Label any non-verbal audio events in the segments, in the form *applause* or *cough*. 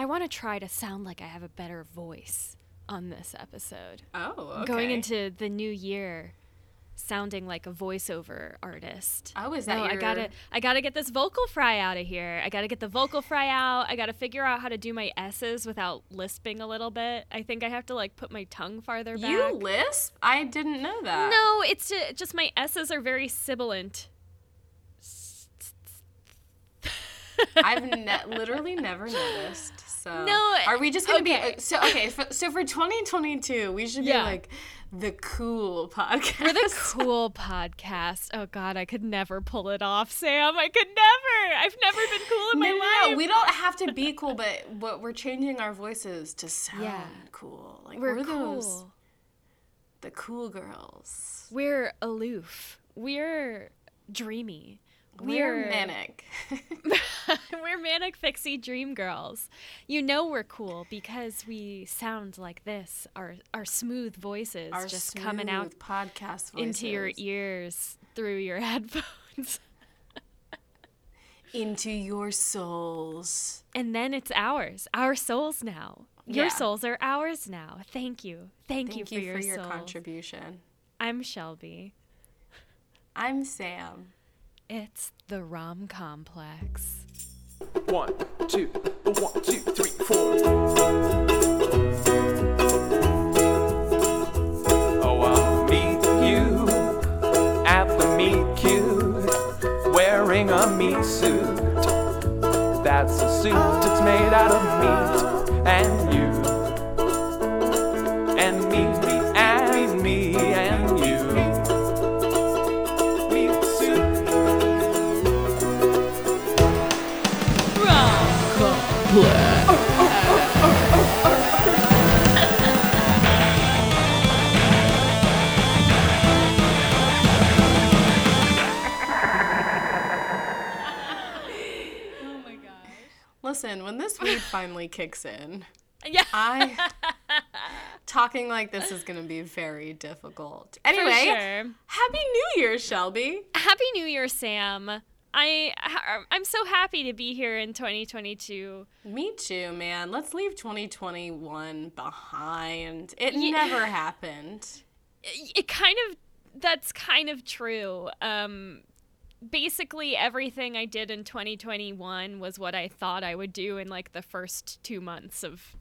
I want to try to sound like I have a better voice on this episode. Oh, okay. Going into the new year sounding like a voiceover artist. Oh, is that no, I your- gotta I gotta get this vocal fry out of here. I gotta get the vocal fry out. I gotta figure out how to do my S's without lisping a little bit. I think I have to like put my tongue farther back. You lisp? I didn't know that. no, it's ju- just my S's are very sibilant. I've ne- literally never noticed. So No, are we just gonna okay. be so *laughs* okay? For, so for 2022, we should be like the cool podcast. We're the cool *laughs* podcast. Oh God, I could never pull it off, Sam. I could never. I've never been cool in No, my life. no, we don't have to be cool, but what we're changing our voices to sound Yeah. cool. Like We're we're, cool. those the cool girls. We're aloof. We're dreamy. We're manic. *laughs* *laughs* we're manic pixie dream girls. You know we're cool because we sound like this. Our our smooth voices Our just coming out podcast voices. into your ears through your *laughs* headphones. into your souls. And then it's ours. Our souls now. Your Yeah. souls are ours now. Thank you. Thank, Thank you you for for your, your contribution. I'm Shelby. I'm Sam. It's the rom complex. One, two, uh, one, two, three, four. Oh, I'll meet you at the meet cute, wearing a meat suit. That's a suit that's made out of meat, and you, finally kicks in, Yeah. I *laughs* talking like this is gonna be very difficult. Anyway, sure. Happy New Year, Shelby. Happy New Year, Sam. I I'm so happy to be here in 2022. Me too, man. Let's leave 2021 behind. It Ye- never happened. It kind of that's kind of true. Um basically everything I did in 2021 was what I thought I would do in like the first 2 months of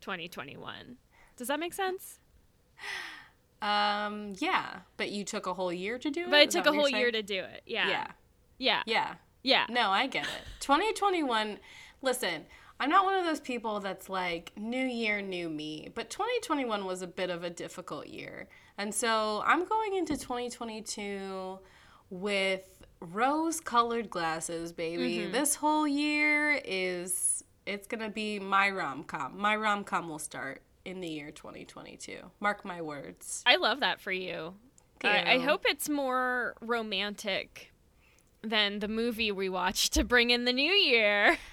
2021. Does that make sense? Um, yeah, but you took a whole year to do it. But it Is took a whole year to do it. Yeah. Yeah, Yeah. yeah. Yeah. No, I get it. 2021. Listen, I'm not one of those people that's like new year, new me. But 2021 was a bit of a difficult year, and so I'm going into 2022 with rose-colored glasses, baby. Mm-hmm. This whole year is it's gonna be my rom-com. My rom-com will start in the year 2022. Mark my words. I love that for you. I, I hope it's more romantic than the movie we watched to bring in the new year. *laughs*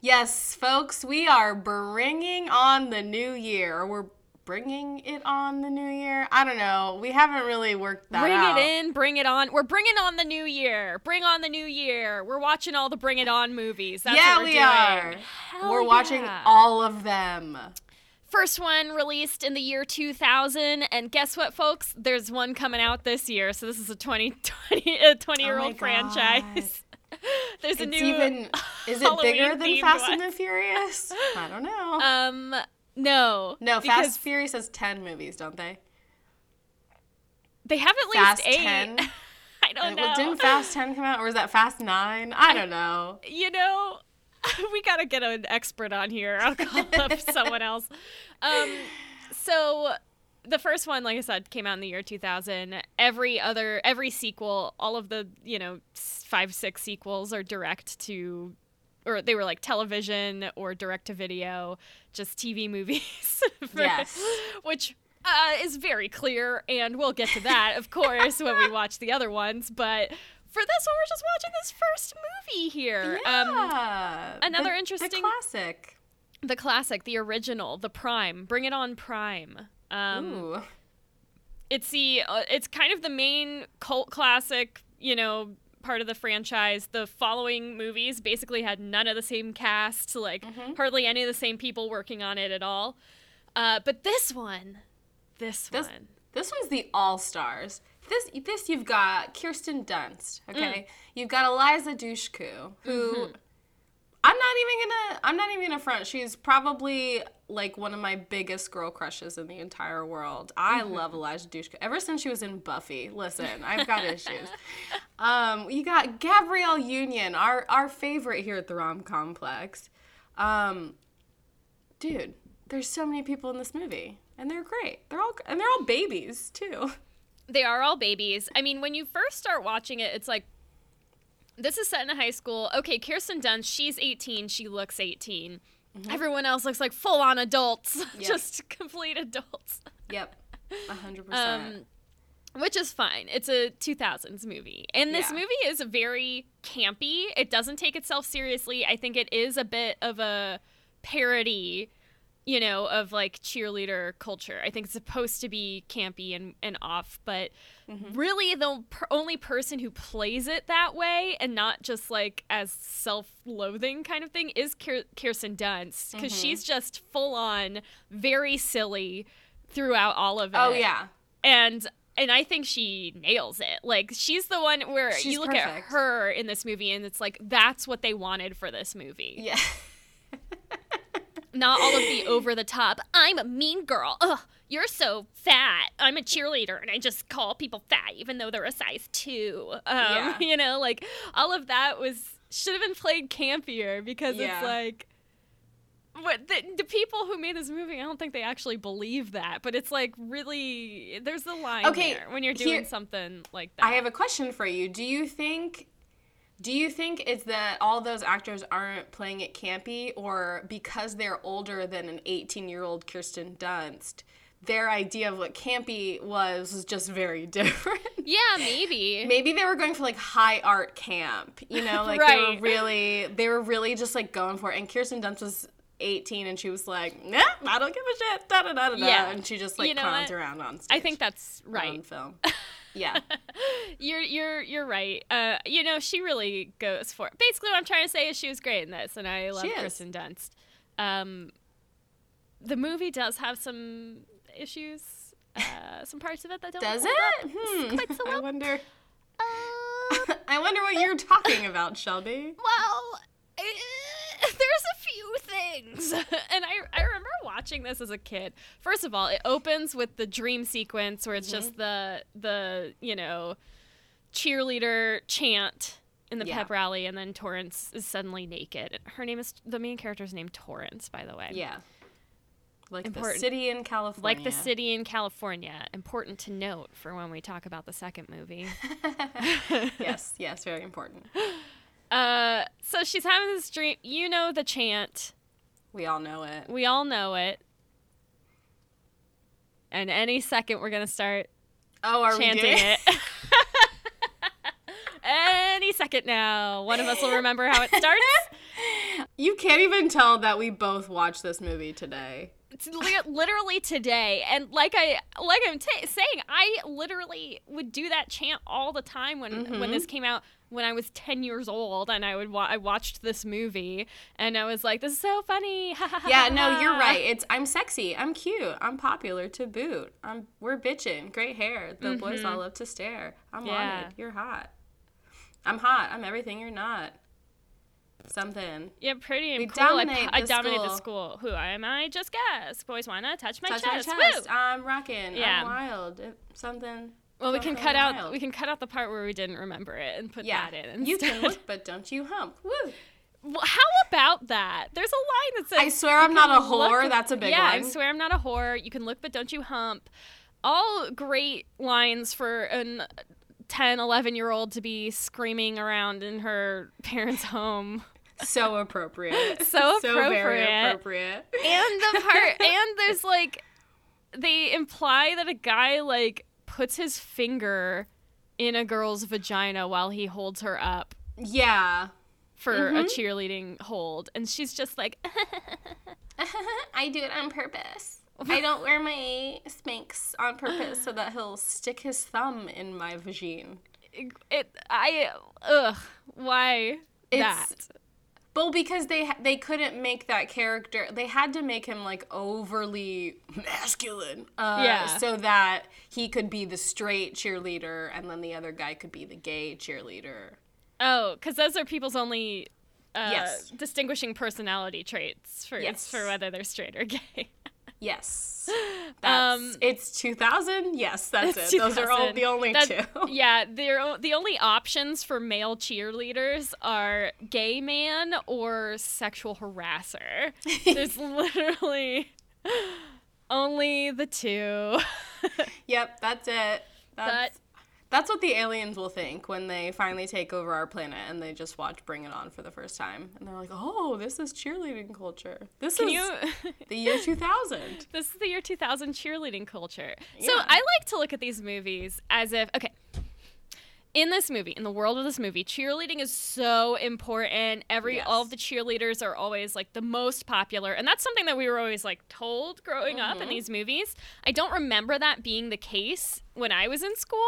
Yes, folks, we are bringing on the new year. We're bringing it on the new year. I don't know. We haven't really worked that bring out. it in, bring it on. We're bringing on the new year. Bring on the new year. We're watching all the Bring It On movies. That's yeah, we doing. are. Hell we're watching all of them. First one released in the year 2000, and guess what, folks? There's one coming out this year. So this is a 20, 20, *laughs* a 20 year Oh old franchise. *laughs* There's a new. even. *laughs* Is it bigger than Fast one. and the Furious? I don't know. Um, no. no, Fast Furious has ten movies, don't they? They have at least Fast eight. 10? *laughs* I don't know. well, didn't Fast Ten come out, or was that Fast Nine? I don't know. *laughs* you know, *laughs* we gotta get an expert on here. I'll call up someone else. Um, so the first one, like I said, came out in the year 2000. Every other, every sequel, all of the you know five, six sequels are direct to, or they were like television or direct to video, just TV movies. *laughs* for- Yes. Which. Uh, is very clear, and we'll get to that, of course, when we watch the other ones. But for this one, we're just watching this first movie here. Um, Yeah. another The- interesting- the classic. the classic, the original, the Prime. Bring it on Prime. Um, Ooh. it's the uh, it's kind of the main cult classic, you know, part of the franchise. The following movies basically had none of the same cast, like Mm-hmm. hardly any of the same people working on it at all. Uh, but this one, this, This one, this one's the all stars. This this you've got Kirsten Dunst. Okay, you've got Eliza Dushku, who I'm not even gonna I'm not even gonna front. She's probably like one of my biggest girl crushes in the entire world. I love Eliza Dushku. Ever since she was in Buffy. Listen, I've got *laughs* issues. Um, you got Gabrielle Union, our our favorite here at the Rom Complex. Um, dude, there's so many people in this movie, and they're great. They're all and they're all babies too. they are all babies. I mean, when you first start watching it, it's like this is set in a high school. Okay, Kirsten Dunst, she's 18. She looks 18. Everyone else looks like full on adults, *laughs* Yep. just *laughs* complete adults. Yep, a hundred percent. Um, which is fine. It's a 2000s movie. And this Yeah. movie is very campy. It doesn't take itself seriously. I think it is a bit of a parody, you know, of like cheerleader culture. I think it's supposed to be campy and, and off, but mm-hmm. really the per- only person who plays it that way and not just like as self-loathing kind of thing is Kier- Kirsten Dunst because mm-hmm. she's just full on very silly throughout all of oh, it Oh yeah, and and I think she nails it. Like she's the one where She's you look at her in this movie and it's like that's what they wanted for this movie. yeah. *laughs* Not all of the over the top. I'm a mean girl. Ugh, you're so fat. I'm a cheerleader and I just call people fat even though they're a size 2. Um, Yeah. *laughs* you know, like all of that was should have been played campier because Yeah. it's like what the, the people who made this movie, I don't think they actually believe that, but it's like really there's the line Okay, there when you're doing here- something like that. I have a question for you. Do you think do you think it's that all those actors aren't playing it campy or because they're older than an 18-year-old Kirsten Dunst, their idea of what campy was was just very *laughs* different? yeah, maybe. Maybe they were going for like high art camp, you know, like they Right. were really they were really just like going for it. And Kirsten Dunst was 18 and she was like, nah, I don't give a shit. Da da da da da. Yeah. And she just like You know clowns around on stage. I think that's on right. film. *laughs* Yeah. *laughs* You're you're you're right. Uh, you know, she really goes for it. Basically, what I'm trying to say is she was great in this, and I love She is. Kristen Dunst. Um, the movie does have some issues, uh, some parts of it that don't. Does it? Hmm. quite so I wonder. Uh, *laughs* I wonder what you're talking about, Shelby. *laughs* well, *laughs* there's a few things, *laughs* and I I remember watching this as a kid. First of all, it opens with the dream sequence where it's Mm-hmm. just the the you know cheerleader chant in the Yeah. pep rally, and then Torrance is suddenly naked. Her name is the main character's named Torrance, by the way. Yeah. Like Important. the city in California. Like the city in California. Important to note for when we talk about the second movie. *laughs* yes, yes, very important. Uh, so she's having this dream. You know the chant. We all know it. We all know it. And any second we're gonna start Oh, are we chanting doing it. *laughs* *laughs* any second now. One of us will remember how it starts. *laughs* You can't even tell that we both watched this movie today. It's literally today, and like I like I'm ta saying, I literally would do that chant all the time when Mm-hmm. when this came out when I was ten years old, and I would wa- I watched this movie, and I was like, "This is so funny!" *laughs* Yeah, no, you're right. It's I'm sexy. I'm cute. I'm popular to boot. I'm we're bitching, Great hair. The boys all love to stare. I'm Mm-hmm. Yeah. wanted. You're hot. I'm hot. I'm everything you're not. Something. Yeah, pretty We cool. I, dominate I the dominate the school. school. Who am I? Just guess. Boys wanna touch my Touch chest. my Woo! I'm rocking. Yeah. I'm wild. It- something. Well, we can cut out we can cut out the part where we didn't remember it and put Yeah. that in. Instead. You can look, but don't you hump. Woo. Well, How about that? There's a line that says, I swear I'm not a whore. look- That's a big yeah, I swear I'm not a whore. You can look, but don't you hump. All great lines for an 10, 11 year old to be screaming around in her parents' home. *laughs* So appropriate. *laughs* So appropriate. So very appropriate. And the part, *laughs* and there's like, they imply that a guy like puts his finger in a girl's vagina while he holds her up Yeah. for Mm-hmm. a cheerleading hold. And she's just like, I do it on purpose. *laughs* I don't wear my Spanx on purpose so that he'll stick his thumb in my vagine. it I ugh why It's- that Well, because they they couldn't make that character. They had to make him like overly masculine, uh, Yeah. so that he could be the straight cheerleader, and then the other guy could be the gay cheerleader. oh because those are people's only uh, Yes. distinguishing personality traits for Yes. for whether they're straight or gay. Yes, *gasps* that's Um, it's two thousand. Yes, that's it. Those are all the only That- two. yeah, they're the only options for male cheerleaders are gay man or sexual harasser. *laughs* There's literally only the two. *laughs* Yep, that's it. That's That- that's what the aliens will think when they finally take over our planet and they just watch Bring It On for the first time, and they're like, "Oh, this is cheerleading culture. This Can is you? *laughs* the year 2000." *laughs* this is the year 2000 cheerleading culture. So I like to look at these movies as if okay. In this movie, in the world of this movie, cheerleading is so important. Every all of the cheerleaders are always like the most popular, and that's something that we were always like told growing up Mm-hmm. in these movies. I don't remember that being the case when I was in school.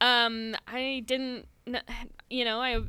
Um, I didn't, you know, I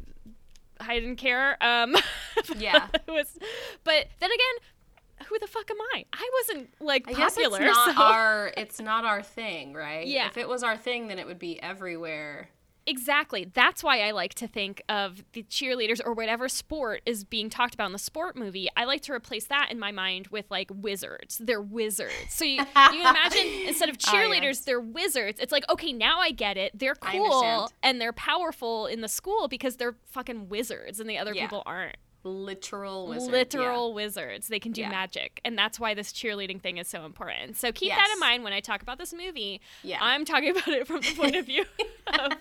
I didn't care. Um, *laughs* Yeah. *laughs* it was, but then again, who the fuck am I? I wasn't like I guess popular. it's not so- our it's not our thing, right? Yeah. If it was our thing, then it would be everywhere. Exactly. That's why I like to think of the cheerleaders or whatever sport is being talked about in the sport movie. I like to replace that in my mind with like wizards. They're wizards. So you, *laughs* you imagine instead of Ah, cheerleaders, yes. they're wizards. It's like, okay, now I get it. They're cool and they're powerful in the school because they're fucking wizards and the other Yeah. people aren't. Literal wizard. Literal wizards. They can do Yeah. magic. And that's why this cheerleading thing is so important. So keep that in mind when I talk about this movie. Yeah. I'm talking about it from the point of view *laughs* of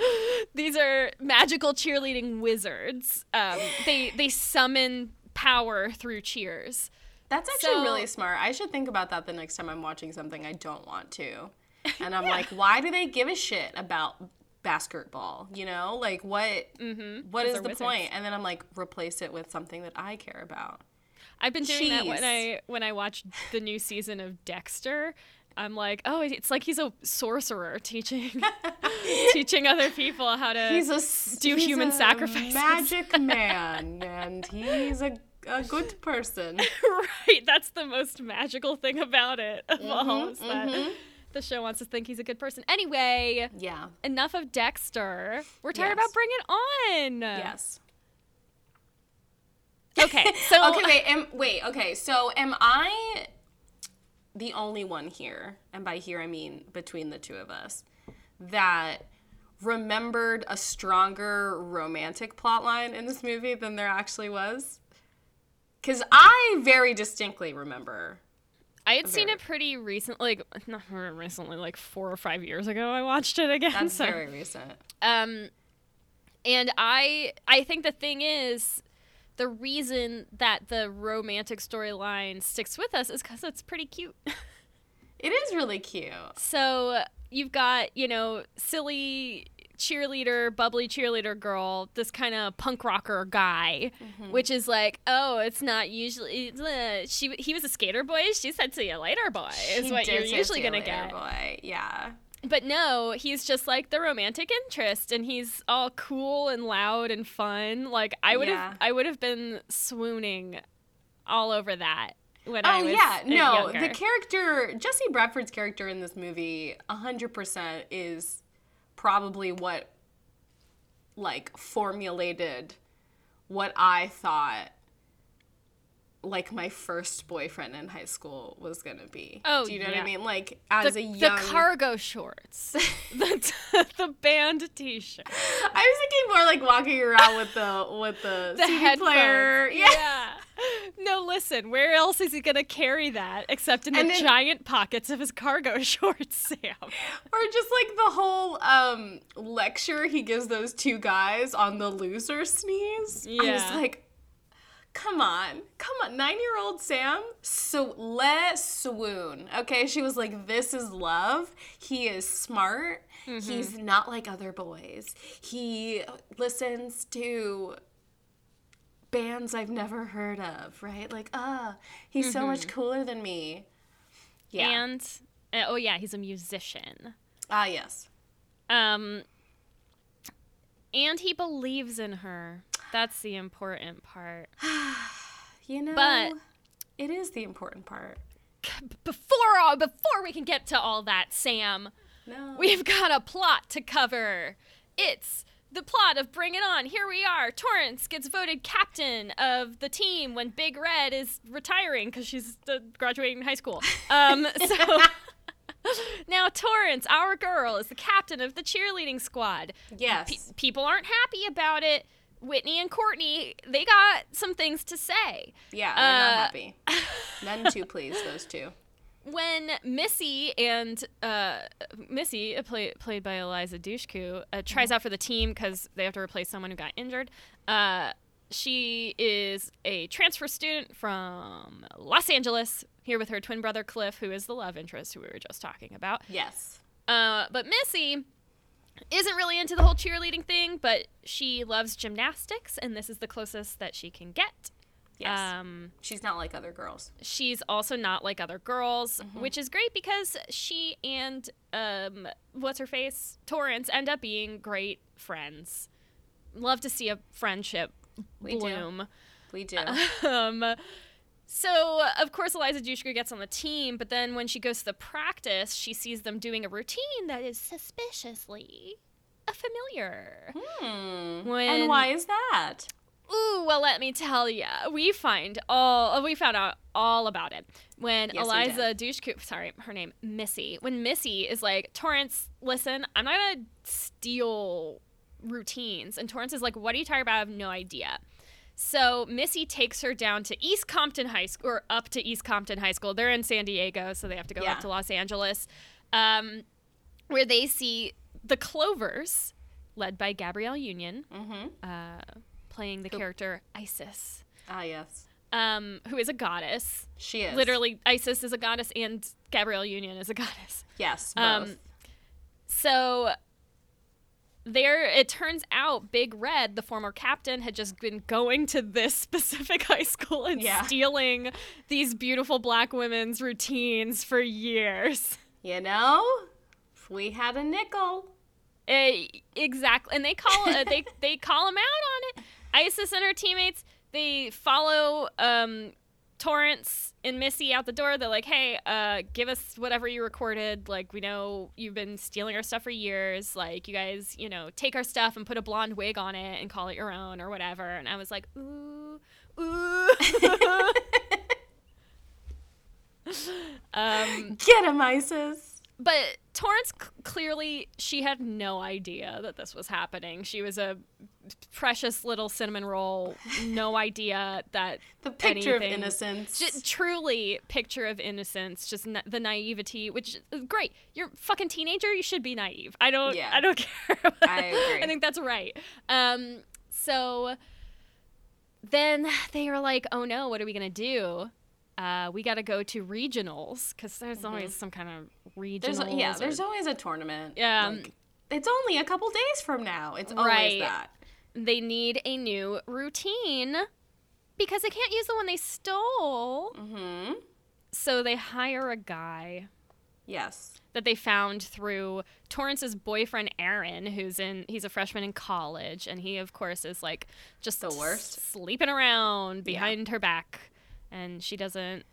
*laughs* these are magical cheerleading wizards. Um, they they summon power through cheers. That's actually So- really smart. I should think about that the next time I'm watching something I don't want to. And I'm *laughs* like, why do they give a shit about basketball? You know, like what? Mm-hmm. what is the wizards. point? And then I'm like, replace it with something that I care about. I've been doing that when I when I watched the new season of Dexter. I'm like, oh, it's like he's a sorcerer teaching *laughs* teaching other people how to He's a do he's human a sacrifices. magic *laughs* man, and he's a a good person. *laughs* right. That's the most magical thing about it of Mm-hmm, all is that the show wants to think he's a good person. Anyway, Yeah. enough of Dexter. We're tired Yes. about Bring It On. Yes. Okay. *laughs* So okay, wait, am, wait, okay. So am I the only one here, and by here I mean between the two of us, that remembered a stronger romantic plotline in this movie than there actually was? Because I very distinctly remember. I had seen it pretty recent, like not very recently, like four or five years ago. I watched it again. That's so- very recent. Um, and I I think the thing is, the reason that the romantic storyline sticks with us is because it's pretty cute. *laughs* It is really cute. so you've got you know silly cheerleader, bubbly cheerleader girl, this kind of punk rocker guy, which is like, oh, it's not usually. Uh, she he was a skater boy. She said, "See you later, boy," is She what you're usually gonna get. Boy. Yeah. But no, he's just like the romantic interest and he's all cool and loud and fun. Like I would Yeah. have I would have been swooning all over that when I Oh was yeah, no. younger. The character Jesse Bradford's character in this movie, hundred percent is probably what like formulated what I thought like my first boyfriend in high school was gonna be. Oh, do you know what. I mean? Like as the, a young, the cargo shorts, *laughs* the, the band T-shirt, I was thinking more like walking around with the with the, the CD headphones. player. Yeah. No, listen. Where else is he gonna carry that except in the then- giant pockets of his cargo *laughs* shorts, Sam? Or just like the whole um, lecture he gives those two guys on the loser sneeze. I was Yeah. like, come on, come on, nine year old Sam. So let swoon. Okay, she was like, this is love. He is smart. He's not like other boys. He listens to bands I've never heard of, right? Like, ah, he's so much cooler than me. Yeah. And uh, oh yeah, he's a musician. ah, yes. Um, And he believes in her. That's the important part. *sighs* You know, But- it is the important part. Before all, before we can get to all that, Sam, No. we've got a plot to cover. It's the plot of Bring It On. Here we are. Torrance gets voted captain of the team when Big Red is retiring because she's uh, graduating high school. *laughs* Um, so *laughs* now Torrance, our girl, is the captain of the cheerleading squad. yes. Pe- people aren't happy about it. Whitney and Courtney, they got some things to say. yeah, they're not uh, happy. *laughs* None too pleased, those two. when Missy and uh, Missy, uh, play, played by Eliza Dushku, uh, tries out for the team because they have to replace someone who got injured. Uh, she is a transfer student from Los Angeles, here with her twin brother Cliff, who is the love interest who we were just talking about. Yes. Uh, but Missy isn't really into the whole cheerleading thing, but she loves gymnastics, and this is the closest that she can get. Yes. Um, She's not like other girls. she's also not like other girls, which is great because she and um, what's her face Torrance end up being great friends. Love to see a friendship We do. We do. *laughs* Um, so of course Eliza Dushku gets on the team, but then when she goes to the practice, she sees them doing a routine that is suspiciously familiar. Hmm. When- And why is that? Ooh, well, let me tell you, we find all we found out all about it when Yes, Eliza Dushku, sorry, her name Missy. When Missy is like, Torrance, listen, I'm not gonna steal routines, and Torrance is like, What are you talking about? I have no idea. So Missy takes her down to East Compton High School, or up to East Compton High School. They're in San Diego, so they have to go Yeah. up to Los Angeles, um, where they see the Clovers, led by Gabrielle Union, Mm-hmm. uh, playing the character Isis, Ah, yes. um, who is a goddess. She is. Literally, Isis is a goddess, and Gabrielle Union is a goddess. Yes, both. Um, So there, it turns out Big Red, the former captain, had just been going to this *laughs* specific high school and Yeah. stealing these beautiful black women's routines for years. you know, if we had a nickel. Eh, exactly, and they call uh, they *laughs* they call him out on it. Isis and her teammates they follow um, Torrance and Missy out the door. They're like, "Hey, uh, give us whatever you recorded. Like, we know you've been stealing our stuff for years. Like, you guys, you know, take our stuff and put a blonde wig on it and call it your own or whatever." And I was like, "Ooh, ooh." *laughs* *laughs* um, Get him, Isis. but Torrance c- clearly she had no idea that this was happening. She was a precious little cinnamon roll, no *laughs* idea that The picture anything- of innocence. Ju- truly picture of innocence, just na- the naivety, which is great. You're a fucking teenager. You should be naive. I don't. Yeah. I don't *laughs* care. I agree. I think that's right. Um. So then they were like, "Oh no, what are we gonna do?" Uh, we got to go to regionals because there's always some kind of regionals. Mm-hmm. there's yeah, or- there's always a tournament. Yeah. Like, it's only a couple days from now. It's always Right. that. they need a new routine because they can't use the one they stole. Mm-hmm. So they hire a guy Yes. that they found through Torrance's boyfriend Aaron, who's in he's a freshman in college, and he of course is like just The worst. sleeping around behind her back, and she doesn't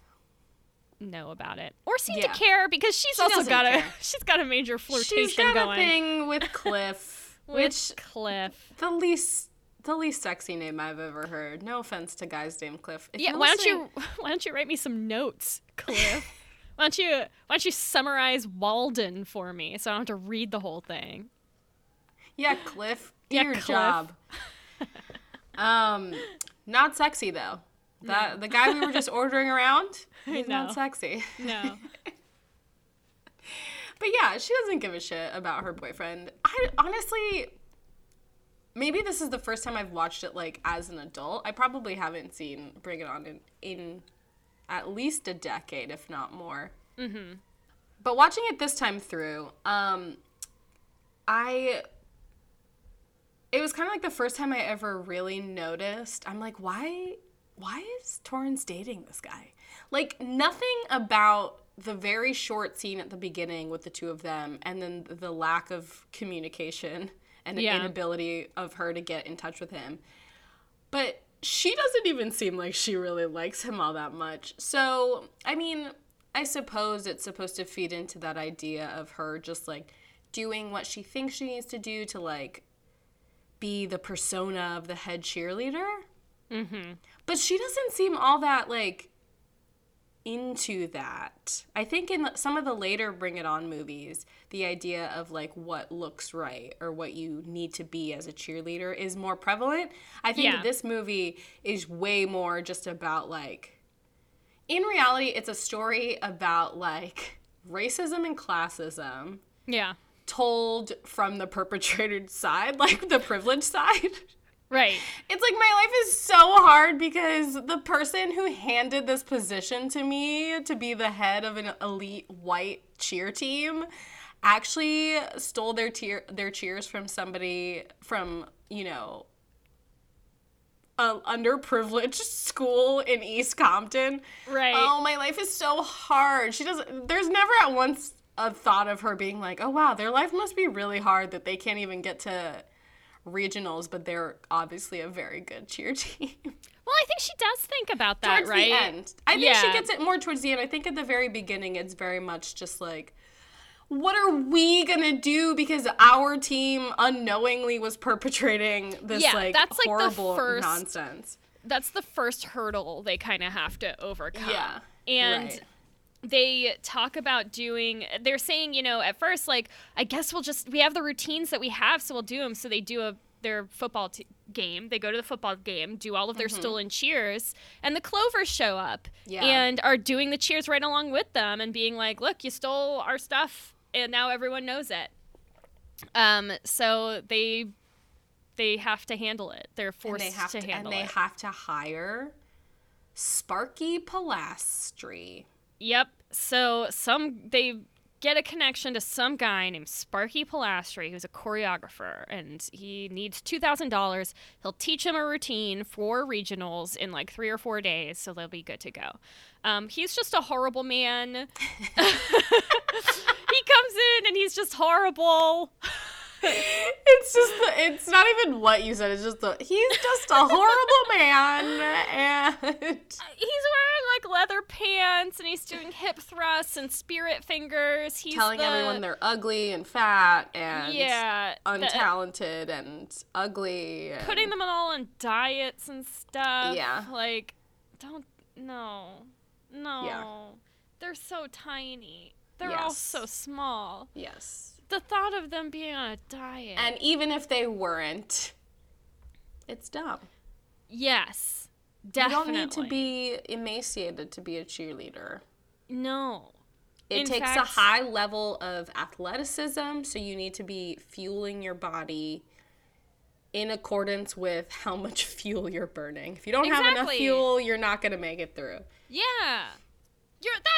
know about it or seem Yeah. to care because she's She also got a *laughs* she's got a major flirtation She's got going a thing *laughs* with Cliff, *laughs* with which Cliff. the least the least sexy name I've ever heard. No offense to guys named Cliff. If Yeah, why don't you why don't you write me some notes, Cliff? why don't you why don't you summarize Walden for me so I don't have to read the whole thing? Yeah, Cliff. Do Yeah, your Cliff. job. um, not sexy though. That the guy we were just *laughs* ordering around, he's know. not sexy. No. *laughs* But yeah, she doesn't give a shit about her boyfriend. I honestly maybe this is the first time I've watched it like as an adult. I probably haven't seen Bring It On in, in at least a decade, if not more. Mm-hmm. But watching it this time through, um, I it was kind of like the first time I ever really noticed. I'm like, why why is Torrance dating this guy? Like nothing about the very short scene at the beginning with the two of them and then the lack of communication and Yeah. the inability of her to get in touch with him. But she doesn't even seem like she really likes him all that much. So, I mean, I suppose it's supposed to feed into that idea of her just like doing what she thinks she needs to do to like be the persona of the head cheerleader. Mm-hmm. But she doesn't seem all that like into that. I think in some of the later Bring It On movies, the idea of like what looks right or what you need to be as a cheerleader is more prevalent. I think Yeah. this movie is way more just about like in reality it's a story about like racism and classism Yeah. told from the perpetrator's *laughs* side, like the privileged side. Right. It's like my life is so hard because the person who handed this position to me to be the head of an elite white cheer team actually stole their tear their cheers from somebody from, you know, a underprivileged *laughs* school in East Compton. Right. Oh, my life is so hard. She doesn't there's never at once a thought of her being like, "Oh wow, their life must be really hard that they can't even get to regionals, but they're obviously a very good cheer team. Well, I think she does think about that, towards right? the end. I think she gets it more towards the end. I think at the very beginning, it's very much just like, what are we gonna do because our team unknowingly was perpetrating this Yeah, like that's, like, the first- nonsense? That's the first hurdle they kind of have to overcome. Yeah, And right. They talk about doing they're saying you know at first like i guess we'll just we have the routines that we have so we'll do them so they do a their football t- game. They go to the football game do all of their stolen cheers and the clovers show up Yeah. and are doing the cheers right along with them and being like look you stole our stuff and now everyone knows it. Um so they they have to handle it. They're forced they have to, to, handle and they it. have to hire Sparky Pilastri. Yep. So some they get a connection to some guy named Sparky Pilastri, who's a choreographer, and he needs two thousand dollars. He'll teach him a routine for regionals in like three or four days, so they'll be good to go. Um, he's just a horrible man. *laughs* *laughs* he comes in and he's just horrible. *laughs* It's just the, it's not even what you said. It's just the he's just a horrible man and *laughs* He's wearing like leather pants and he's doing hip thrusts and spirit fingers. He's telling the- everyone they're ugly and fat and yeah the- untalented and ugly. And, putting them all on diets and stuff. Yeah. Like, don't no, no. Yeah. They're so tiny. They're all so small. yes. The thought of them being on a diet. And even if they weren't, it's dumb. yes, Definitely. You don't need to be emaciated to be a cheerleader. No. It In takes a high level of athleticism, so you need to be fueling your body in accordance with how much *laughs* fuel you're burning. If you don't have enough fuel, you're not going to make it through. Yeah.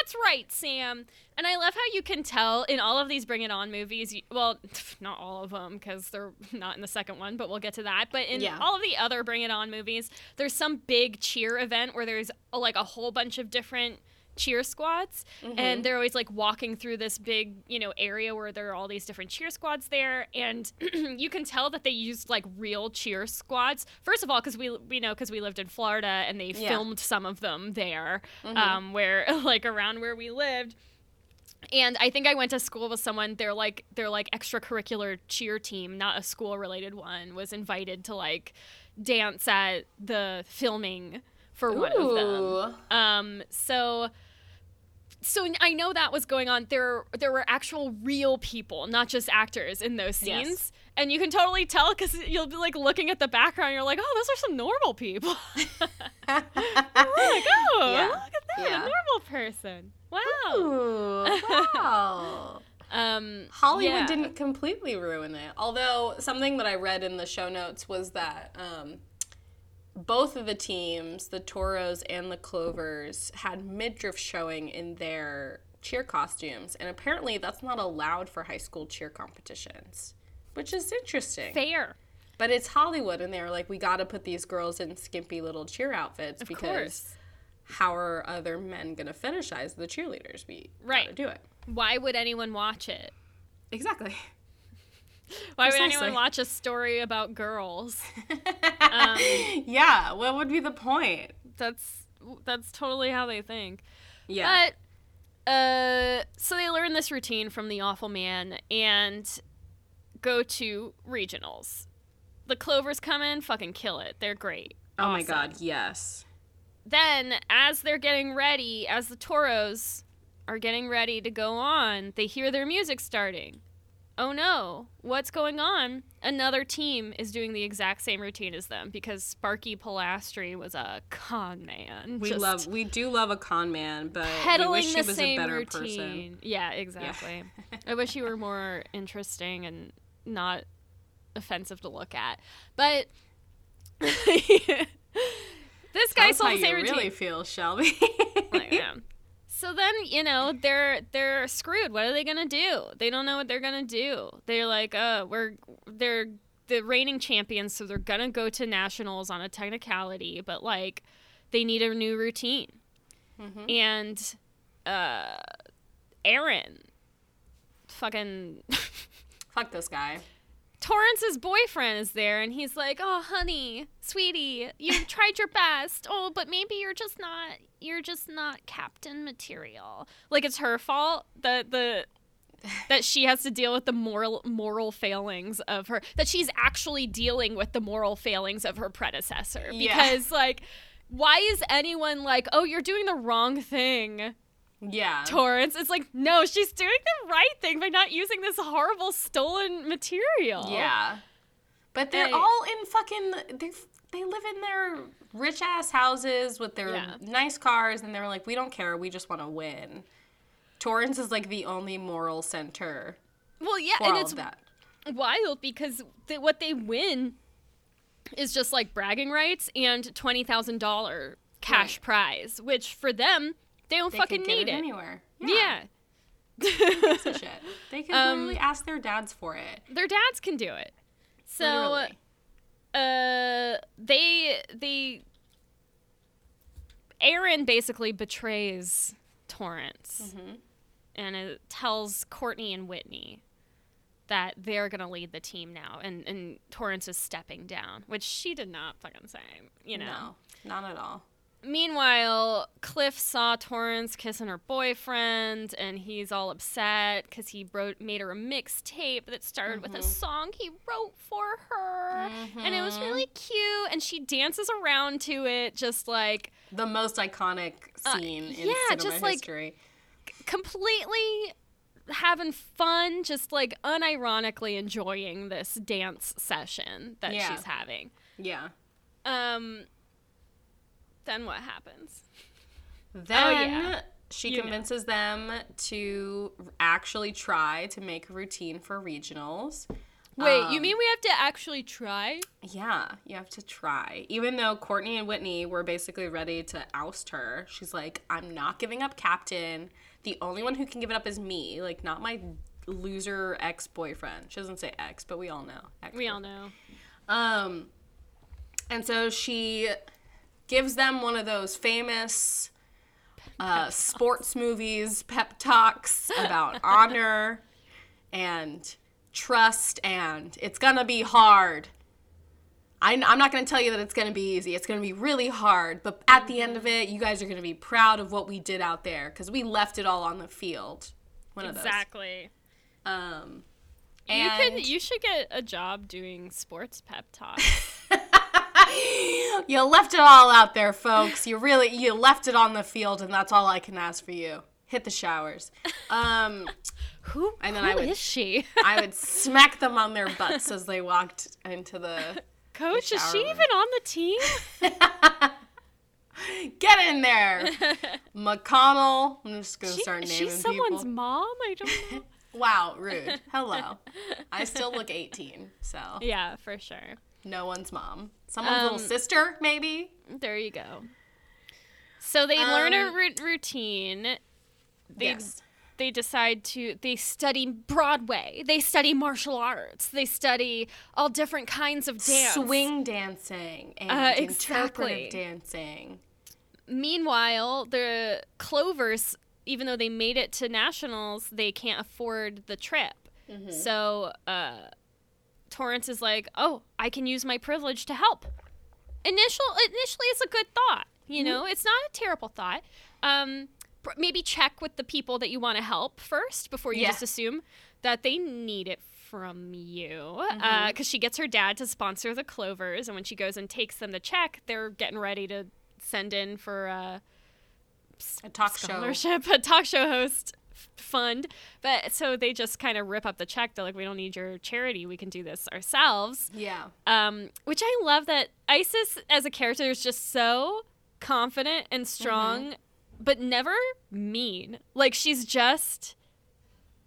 That's right, Sam. And I love how you can tell in all of these Bring It On movies. you- Well, *laughs* not all of them because they're not in the second one, but we'll get to that. But in Yeah. all of the other Bring It On movies, there's some big cheer event where there's like a whole bunch of different cheer squads and they're always like walking through this big you know area where there are all these different cheer squads there and *clears throat* you can tell that they used like real cheer squads first of all because we we know because we lived in florida and they Yeah. filmed some of them there um, where *laughs* like around where we lived and I think I went to school with someone. Their like their like extracurricular cheer team, not a school related one, was invited to like dance at the filming for one of them. Um, so so I know that was going on. There there were actual real people, not just actors, in those Yes. scenes. And you can totally tell because you'll be like looking at the background. You're like, oh, those are some normal people. *laughs* Like, oh, *laughs* Yeah. look at that, Yeah. a normal person. Wow. Ooh, *laughs* wow. Um, Hollywood yeah. didn't completely ruin it. Although something that I read in the show notes was that um, both of the teams, the Toros and the Clovers, had midriff showing in their cheer costumes, and apparently that's not allowed for high school cheer competitions, which is interesting. fair. But it's Hollywood, and they're like, we got to put these girls in skimpy little cheer outfits Of because course. how are other men gonna fetishize the cheerleaders? We Right. gotta do it. Why would anyone watch it? Exactly. *laughs* Why would anyone watch a story about girls? *laughs* Um, yeah, what would be the point? that's that's totally how they think. Yeah. But uh, so they learn this routine from the awful man and go to regionals. The Clovers come in, fucking kill it. They're great. oh my god, yes. Then, as they're getting ready, as the Toros are getting ready to go on, they hear their music starting. Oh no, what's going on? Another team is doing the exact same routine as them because Sparky Pilastri was a con man. We Just love we do love a con man, but we peddling wish he the was same a better routine. person. Yeah, exactly. *laughs* I wish you were more interesting and not offensive to look at. But *laughs* this guy That's sold the same routine. really feel, Shelby. Like, *laughs* yeah. So then, you know, they're they're screwed. What are they gonna do? They don't know what they're gonna do. They're like, uh, we're they're the reigning champions, so they're gonna go to nationals on a technicality, but like, they need a new routine. Mm-hmm. And, uh, Aaron, fucking *laughs* Fuck this guy. Torrance's boyfriend is there, and he's like, "Oh, honey, sweetie, you've *laughs* tried your best. Oh, but maybe you're just not. You're just not captain material. Like it's her fault that the." that she has to deal with the moral moral failings of her that she's actually dealing with the moral failings of her predecessor Yeah. because like why is anyone like oh you're doing the wrong thing Yeah. Torrance it's like no she's doing the right thing by not using this horrible stolen material Yeah. But they're Hey. all in fucking they they live in their rich ass houses with their Yeah. nice cars and they're like we don't care, we just want to win. Torrance is like the only moral center well yeah and it's that. wild because th- what they win is just like bragging rights and twenty thousand dollar cash Right. prize, which for them they don't They fucking need it, it. anywhere. Yeah, Piece of *laughs* shit. They could Um, literally ask their dads for it. their dads can do it. So uh, they they Aaron basically betrays Torrance Mm-hmm. and it tells Courtney and Whitney that they're gonna lead the team now, and and Torrance is stepping down, which she did not fucking say, you know. No, not at all. Meanwhile, Cliff saw Torrance kissing her boyfriend, and he's all upset because he wrote made her a mixtape that started with a song he wrote for her, and it was really cute. And she dances around to it, just like The most iconic scene in Uh, yeah, cinema just, like, history. completely having fun, just like unironically enjoying this dance session that Yeah. she's having. yeah. Um, then what happens? Then yeah. she You know. convinces them to actually try to make a routine for regionals. Wait, you Um, mean we have to actually try? Yeah, you have to try. Even though Courtney and Whitney were basically ready to oust her, she's like, I'm not giving up captain. The only one who can give it up is me, like, not my loser ex boyfriend. She doesn't say ex, but we all know. We all know. Um, and so she gives them one of those famous uh, sports movies pep talks about *laughs* honor and trust, and it's gonna be hard. I, I'm not gonna tell you that it's gonna be easy. It's gonna be really hard, but at the end of it, you guys are gonna be proud of what we did out there because we left it all on the field. One of Exactly. those. Um, You could you should get a job doing sports pep talk. *laughs* *gasps* you left it all out there, folks. You really you left it on the field, and that's all I can ask for you. Hit the showers. Um, *laughs* who And then who I would- is she? *laughs* I would smack them on their butts as they walked into the. *laughs* Coach, is she room. even on the team? Get in there, McConnell. I'm just gonna She, start naming she's someone's people. mom. I don't know. Wow, rude. Hello. I still look 18, so yeah, for sure. no one's mom. Someone's little Um, sister, maybe. There you go. So they learn a Um, routine. They yes. they decide to they study Broadway. They study martial arts. They study all different kinds of dance. Swing dancing and Uh, interpretive exactly. dancing. Meanwhile, the Clovers, even though they made it to nationals, they can't afford the trip. Mm-hmm. So uh, Torrance is like, "Oh, I can use my privilege to help." Initial initially it's a good thought, you know? It's not a terrible thought. Um pr- maybe check with the people that you want to help first before you Yeah. just assume that they need it from you. Mm-hmm. Because she gets her dad to sponsor the Clovers, and when she goes and takes them the check, they're getting ready to send in for uh, A talk show. scholarship, *laughs* a talk show host fund. But so they just kind of rip up the check. They're like, we don't need your charity. We can do this ourselves. Yeah. Um, which I love that Isis as a character is just so confident and strong, but never mean. Like she's just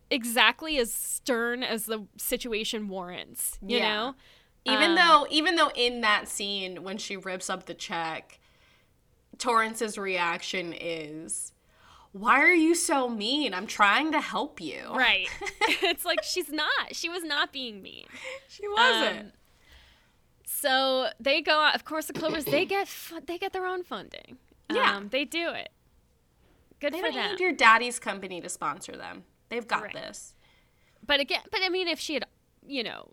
exactly as stern as the situation warrants. You Yeah. know? Even Um, though even though in that scene when she rips up the check, Torrance's reaction is, "Why are you so mean? I'm trying to help you." Right. *laughs* it's like she's not. She was not being mean. She wasn't. Um, So they go out. Of course, the Clovers they get fu- they get their own funding. Yeah. um, they do it. Good they for don't them. need your daddy's company to sponsor them. They've got Right. this. But again, but I mean, if she had, you know,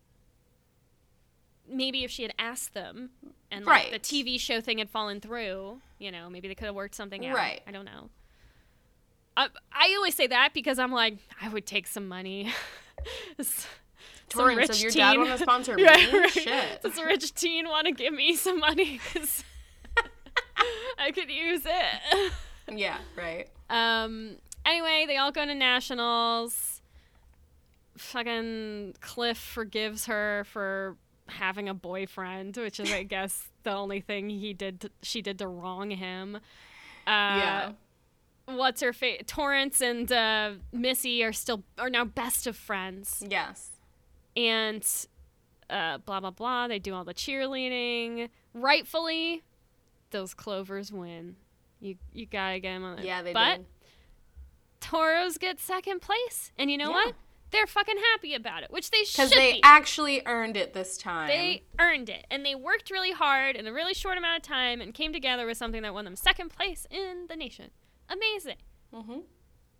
maybe if she had asked them, and like, the TV show thing had fallen through, you know, maybe they could have worked something out. Right. I don't know. I I always say that because I'm like, I would take some money. *laughs* Torrance, rich your teen- dad want to sponsor *laughs* me? Right, right. Shit. Does a rich teen want to give me some money? *laughs* Because I could use it. Yeah, right. Um. Anyway, they all go to nationals. Fucking Cliff forgives her for having a boyfriend, which is, I guess, the only thing he did. To, she did to wrong him. Uh, yeah. What's her face? Torrance and uh, Missy are still are now best of friends, Yes. and uh, blah blah blah. They do all the cheerleading. Rightfully, those Clovers win. You you gotta get them on. Yeah, they but did. Toros get second place, and you know Yeah. what? They're fucking happy about it, which they should Because they be. actually earned it this time. they earned it, and they worked really hard in a really short amount of time, and came together with something that won them second place in the nation. Amazing. hmm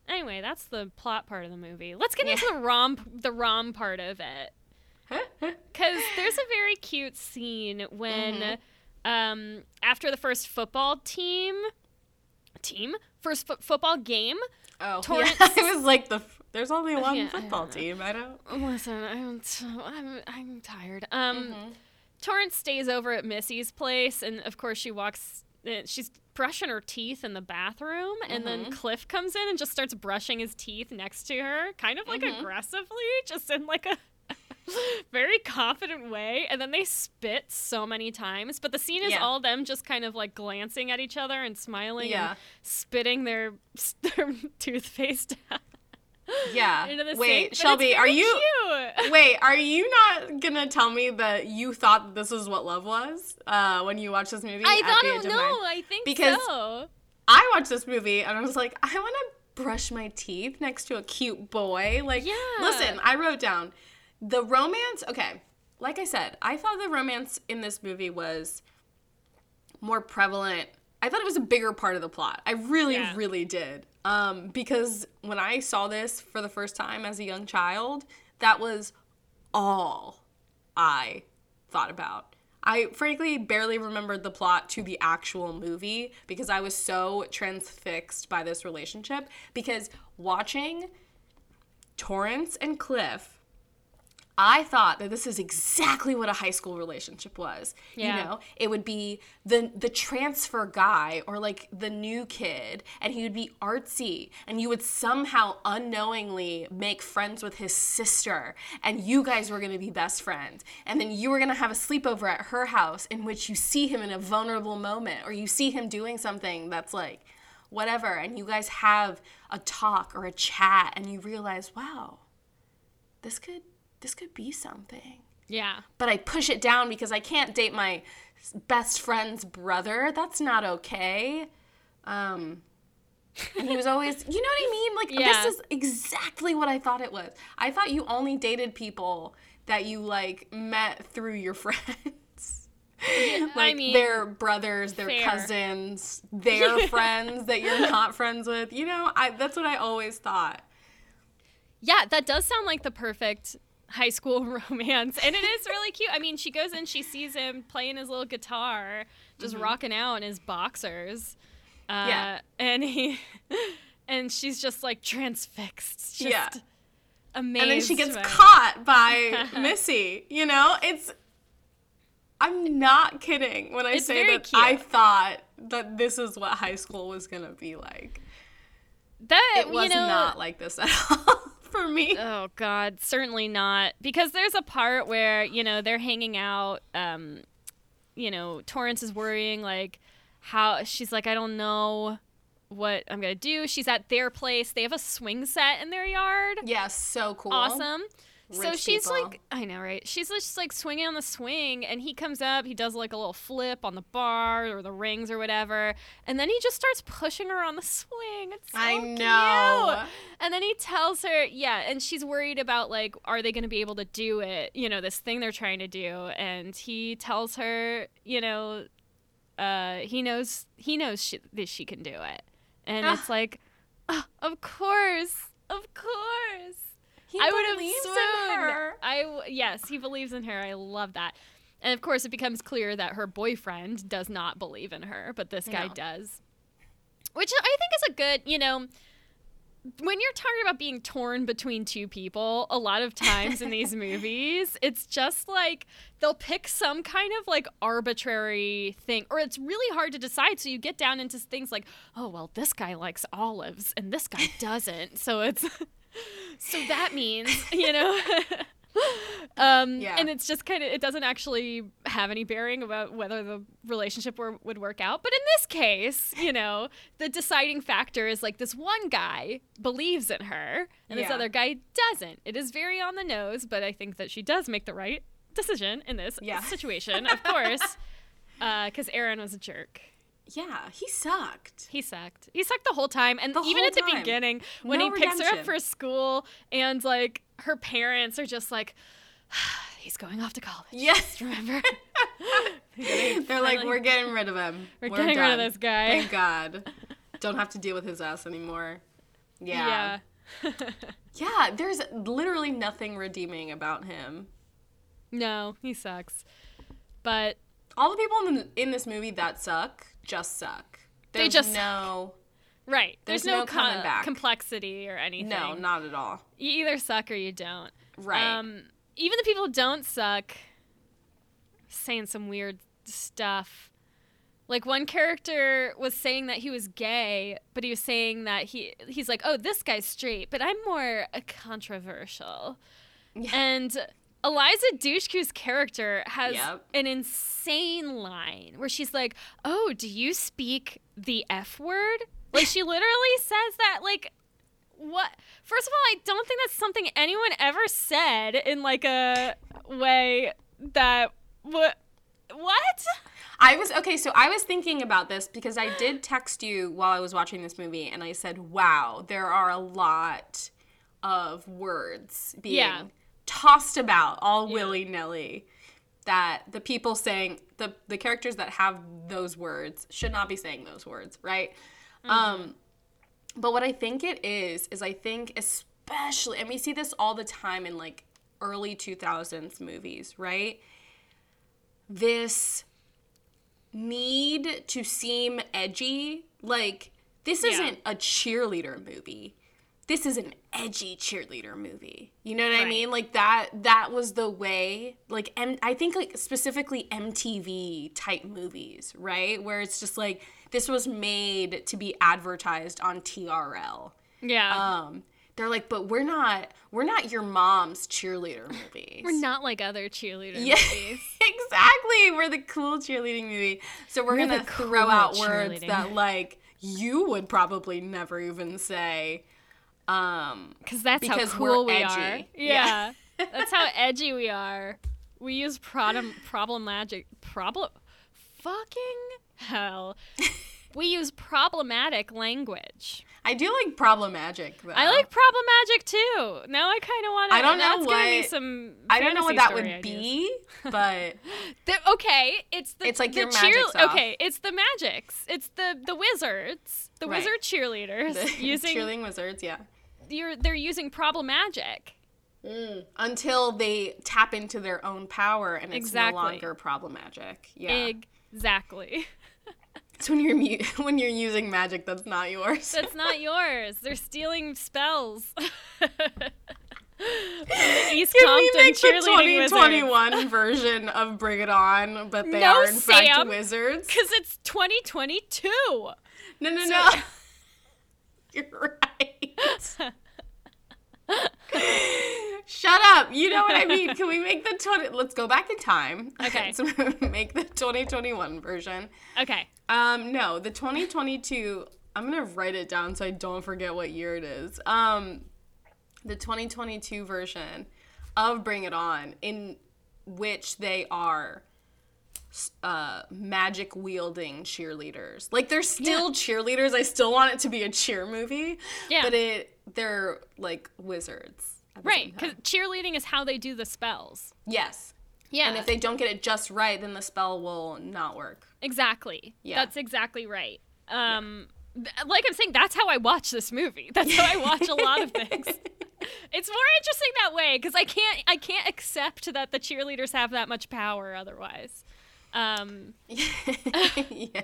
Anyway, that's the plot part of the movie. Let's get Yeah. into the rom the rom part of it. *laughs* Because there's a very cute scene when, Mm-hmm. um, after the first football team, team first fo- football game. oh, *laughs* Torrance- yeah. *laughs* I was like the. f- There's only one Yeah, football team. I don't. Listen, I'm t- I'm I'm tired. Um, Mm-hmm. Torrance stays over at Missy's place, and of course she walks. Uh, She's brushing her teeth in the bathroom, and Mm-hmm. then Cliff comes in and just starts brushing his teeth next to her, kind of like Mm-hmm. aggressively, just in like a *laughs* very confident way. And then they spit so many times, but the scene is Yeah. all them just kind of like glancing at each other and smiling Yeah. and spitting their *laughs* their toothpaste down Yeah. *laughs* Wait, sink. Shelby, are you? cute. Wait, are you not gonna tell me that you thought this was what love was uh, when you watched this movie? I thought it no. I think Because- so. I watched this movie and I was like, I want to brush my teeth next to a cute boy. Like, Yeah. listen, I wrote down the romance. Okay, like I said, I thought the romance in this movie was more prevalent. I thought it was a bigger part of the plot. I really, Yeah. really did. Um, because when I saw this for the first time as a young child, that was all I thought about. I frankly barely remembered the plot to the actual movie because I was so transfixed by this relationship. Because watching Torrance and Cliff, I thought that this is exactly what a high school relationship was. Yeah. You know, it would be the the transfer guy or like the new kid and he would be artsy and you would somehow unknowingly make friends with his sister and you guys were going to be best friends and then you were going to have a sleepover at her house in which you see him in a vulnerable moment or you see him doing something that's like whatever and you guys have a talk or a chat and you realize wow this could this could be something Yeah. but I push it down because I can't date my best friend's brother. That's not okay. Um, and he was *laughs* always, you know what I mean? Like, Yeah. this is exactly what I thought it was. I thought you only dated people that you, like, met through your *laughs* friends. like, I mean, their brothers, their fair. cousins, their *laughs* friends that you're not friends with. You know, I, that's what I always thought. Yeah, that does sound like the perfect high school *laughs* romance, and it is really cute. I mean, she goes in, she sees him playing his little guitar, just rocking out in his boxers. Uh, Yeah. and he, *laughs* and she's just like transfixed. Just Yeah. amazed. and then she gets by caught by *laughs* Missy. You know, it's. I'm not kidding when I It's say that I thought that this is what high school was gonna be like. That It was you know, not like this at all for me. Oh God, certainly not. Because there's a part where you know they're hanging out. Um, you know, Torrance is worrying like how she's like, I don't know what I'm gonna do. She's at their place. They have a swing set in their yard. Yeah, so cool. Awesome. So she's people. like, I know, right? She's just like swinging on the swing, and he comes up. He does like a little flip on the bar or the rings or whatever, and then he just starts pushing her on the swing. It's so I cute. know. And then he tells her, yeah, and she's worried about like, are they going to be able to do it? You know, this thing they're trying to do. And he tells her, you know, uh, he knows he knows she, that she can do it, and Ah. it's like, oh, of course, of course. He I would have believes in swooned. her. I yes, he believes in her. I love that. And of course, it becomes clear that her boyfriend does not believe in her, but this guy No. does. Which I think is a good, you know, when you're talking about being torn between two people, a lot of times in these *laughs* movies, it's just like they'll pick some kind of like arbitrary thing, or it's really hard to decide. So you get down into things like, oh, well, this guy likes olives and this guy *laughs* doesn't. So it's, so that means, you know. *laughs* um, Yeah. And it's just kind of, it doesn't actually have any bearing about whether the relationship were, would work out. But in this case, you know, the deciding factor is like this one guy believes in her and this other guy doesn't. It is very on the nose, but I think that she does make the right decision in this Yeah. situation, of *laughs* course, because Aaron was a jerk. Yeah, he sucked. He sucked. He sucked the whole time. And The even at the time. beginning, when No he picks her up for school and like her parents are just like, *sighs* he's going off to college. Yes. Remember? *laughs* They're like, we're getting rid of him. We're getting rid of this guy." Thank *laughs* God. Don't have to deal with his ass anymore. Yeah. yeah. *laughs* Yeah, there's literally nothing redeeming about him. No, he sucks. But All the people in, the, in this movie that suck just suck. They There's just no, right, there's, There's no, no back. complexity or anything. no, not at all. you either suck or you don't. Right. Um, even the people who don't suck, saying some weird stuff. Like one character was saying that he was gay, but he was saying that he he's like, oh, this guy's straight, but I'm more uh, controversial. And Eliza Dushku's character has Yep. an insane line where she's like, "Oh, do you speak the F word?" Like she literally *laughs* says that like what first of all i don't think that's something anyone ever said in like a way that what what I was okay, so I was thinking about this because I did text you while I was watching this movie and I said, "Wow, there are a lot of words being Yeah. Tossed about all willy-nilly that the people saying the the characters that have those words should not be saying those words, right? Um but what I think it is is I think especially and we see this all the time in like early 2000s movies, right? This need to seem edgy. Like, this Yeah. isn't a cheerleader movie. This is an edgy cheerleader movie. You know what I mean? Like that that was the way like M- I think like specifically MTV type movies, right? Where it's just like this was made to be advertised on TRL. yeah Um they're like, "But we're not we're not your mom's cheerleader *laughs* movies." we're not like other cheerleader Yeah, movies *laughs* exactly. We're the cool cheerleading movie. So we're, We're gonna throw cool out words that like you would probably never even say. Um, because that's Because how we're cool we are *laughs* yeah, Yeah. that's how edgy we are we use problem problem magic problem fucking hell we use problematic language I do like problematic though. I like problemagic too. Now I kind of want to. I don't know that's gonna be what- some. I don't know what that would ideas. be, *laughs* but The- okay, it's the It's like the your off. Okay, it's the magics. It's the the wizards, the Right. wizard cheerleaders *laughs* the using cheerleading wizards, yeah. You're they're using problemagic. Mm. Until they tap into their own power and it's Exactly. no longer problematic. Yeah. Exactly. *laughs* It's when you're mu- *laughs* when you're using magic that's not yours. That's not *laughs* yours. They're stealing spells. East Can we Compton make the cheerleading wizards. 2021 version of Bring It On, but they No, are in fact wizards? Because it's 2022. No, no, no. You're right. *laughs* Shut up. You know what I mean. Can we make the 20 Let's go back in time. *laughs* Okay. so make the 2021 version. Okay. Um no, the 2022 I'm going to write it down so I don't forget what year it is. Um the 2022 version of Bring It On in which they are uh, magic wielding cheerleaders. Like they're still cheerleaders. I still want it to be a cheer movie. Yeah. But it they're like wizards. Right. Because cheerleading is how they do the spells. Yes. Yeah. And if they don't get it just right, then the spell will not work. Exactly. Yeah. That's exactly right. Um, th- like I'm saying, that's how I watch this movie. *laughs* That's how I watch a lot of things. *laughs* It's more interesting that way because I can't I can't accept that the cheerleaders have that much power otherwise. Um, *laughs* yeah.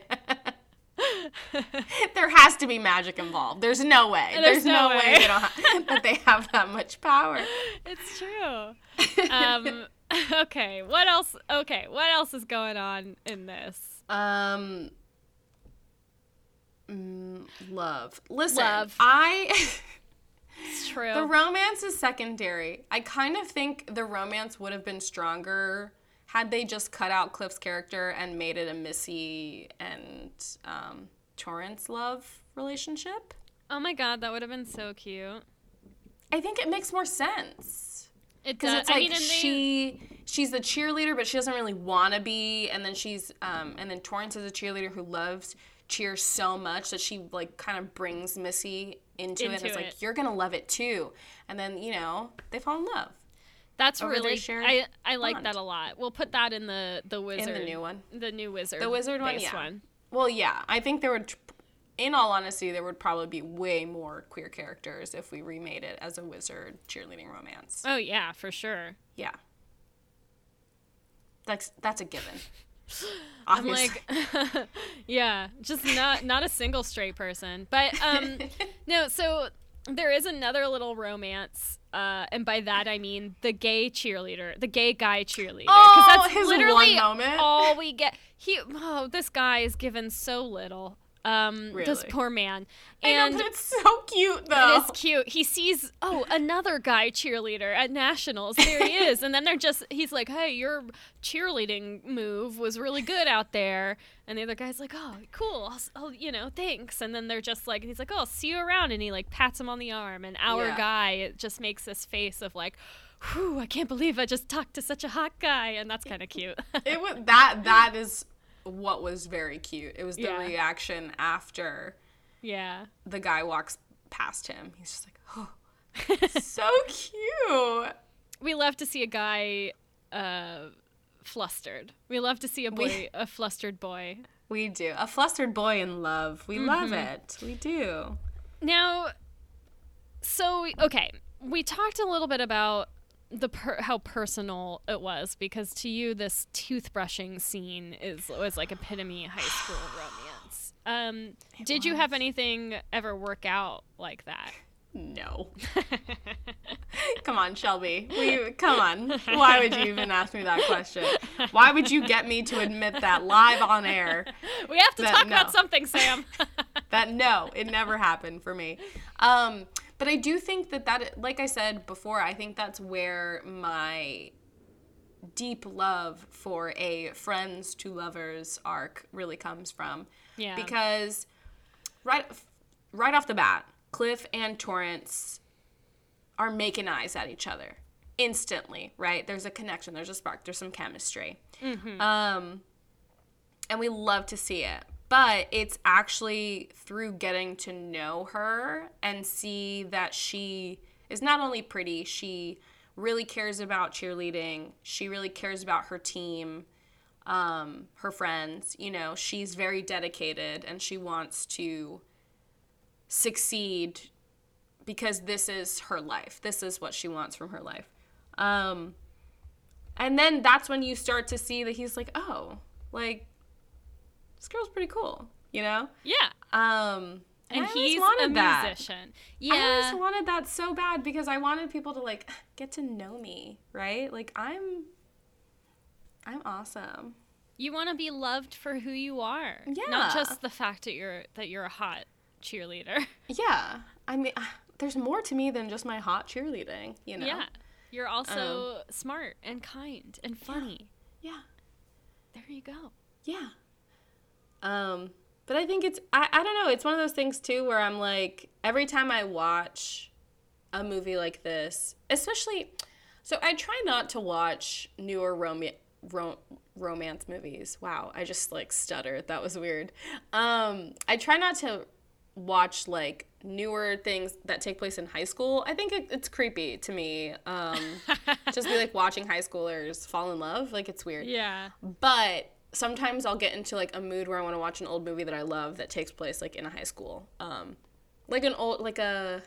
*laughs* there has to be magic involved. There's no way. There's There's, no, no way, way. they that they have that much power. it's true. *laughs* Um, okay, what else? Okay, what else is going on in this? Um, mm, love. Listen, Love. I It's true. the romance is secondary. I kind of think the romance would have been stronger had they just cut out Cliff's character and made it a Missy and um, Torrance love relationship. oh my god, that would have been so cute. I think it makes more sense. It because does. it's I like mean, and they- she she's the cheerleader but she doesn't really want to be and then she's um and then torrance is a cheerleader who loves cheer so much that she like kind of brings missy into, it and Into it's it. like you're gonna love it too and then you know they fall in love That's really I I like bond. that a lot. We'll put that in the the wizard in the new one. the new wizard the wizard one yeah one. well yeah i think there would in all honesty there would probably be way more queer characters if we remade it as a wizard cheerleading romance Oh yeah, for sure. yeah that's that's a given *laughs* I'm like, *laughs* yeah, just not not a single straight person. But um, *laughs* no. So there is another little romance, uh, and by that I mean the gay cheerleader, the gay guy cheerleader. 'Cause Oh, his one moment. all we get. He, oh, this guy is given so little. Um, this poor man, I know, and but it's so cute though It is cute. He sees, oh, another guy cheerleader at nationals. There he is. And then they're just, he's like, hey, your cheerleading move was really good out there. And the other guy's like, oh, cool. I'll, I'll, you know, thanks. And then they're just like, he's like, oh, I'll see you around. And he like pats him on the arm. And our Yeah. guy it just makes this face of like, whew, I can't believe I just talked to such a hot guy. And that's kind of cute. *laughs* It was that that is what was very cute. It was the Yeah. reaction after yeah. the guy walks past him. He's just like, oh, *laughs* so cute. We love to see a guy uh, flustered. We love to see a boy, We- a flustered boy. We do a flustered boy in love. We love Mm-hmm. it. We do. Now, so okay, we talked a little bit about the per- how personal it was because to you this toothbrushing scene is was like epitome high school *sighs* romance. Um, did you have anything ever work out like that? No. *laughs* come on, Shelby. We, come on. *laughs* Why would you even ask me that question? Why would you get me to admit that live on air? We have to talk no. about something, Sam. *laughs* that no it never happened for me um but i do think that that like i said before i think that's where my deep love for a friends to lovers arc really comes from Yeah. because right right off the bat cliff and torrance are making eyes at each other instantly right there's a connection there's a spark there's some chemistry Hmm. um and we love to see it. But it's actually through getting to know her and see that she is not only pretty, she really cares about cheerleading. She really cares about her team, um, her friends. You know, she's very dedicated and she wants to succeed because this is her life. This is what she wants from her life. Um, and then that's when you start to see that he's like, oh, like this girl's pretty cool, you know? Yeah. Um, And I always he's a that. musician. I Yeah. always wanted that so bad because I wanted people to like *sighs* get to know me, right? Like I'm, I'm awesome. you want to be loved for who you are. Yeah. Not just the fact that you're that you're a hot cheerleader. *laughs* Yeah, I mean, there's more to me than just my hot cheerleading, you know? Yeah. You're also smart and kind and funny. yeah, There you go. yeah. Um, but I think it's I, I don't know. It's one of those things too where I'm like every time I watch a movie like this, especially, so I try not to watch newer rom- rom- romance movies. Wow, I just like stuttered. That was weird. Um, I try not to watch like newer things that take place in high school. I think it, it's creepy to me. Um, *laughs* just be like watching high schoolers fall in love. Like it's weird. Yeah. But sometimes I'll get into like a mood where I want to watch an old movie that I love that takes place like in a high school. Um, like an old like a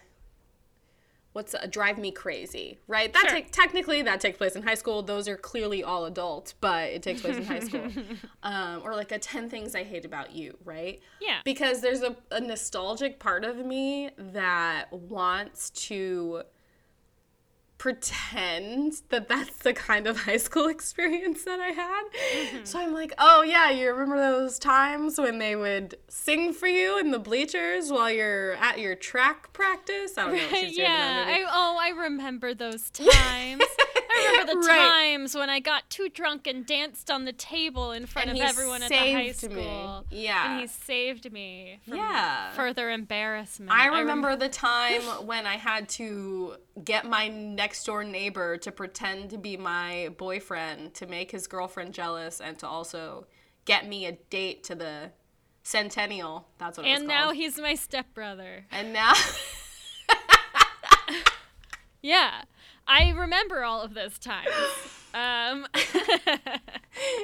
what's a Drive Me Crazy, right? That Sure. take technically that takes place in high school. Those are clearly all adults, but it takes place in high school. *laughs* Um, or like a Ten Things I Hate About You, right? Yeah. because there's a, a nostalgic part of me that wants to pretend that that's the kind of high school *laughs* experience that I had. Mm-hmm. So I'm like, oh yeah, you remember those times when they would sing for you in the bleachers while you're at your track practice? I don't know what she's *laughs* yeah. I, oh, I remember those *laughs* times. I remember the *laughs* Right. times when I got too drunk and danced on the table in front And of everyone at the high saved me. school. Yeah. And he saved me from Yeah. further embarrassment. I rem- remember the time *laughs* when I had to get my next door neighbor to pretend to be my boyfriend to make his girlfriend jealous and to also get me a date to the centennial. That's what it was called. and now he's my stepbrother. and now *laughs* Yeah. I remember all of those times. Um, *laughs*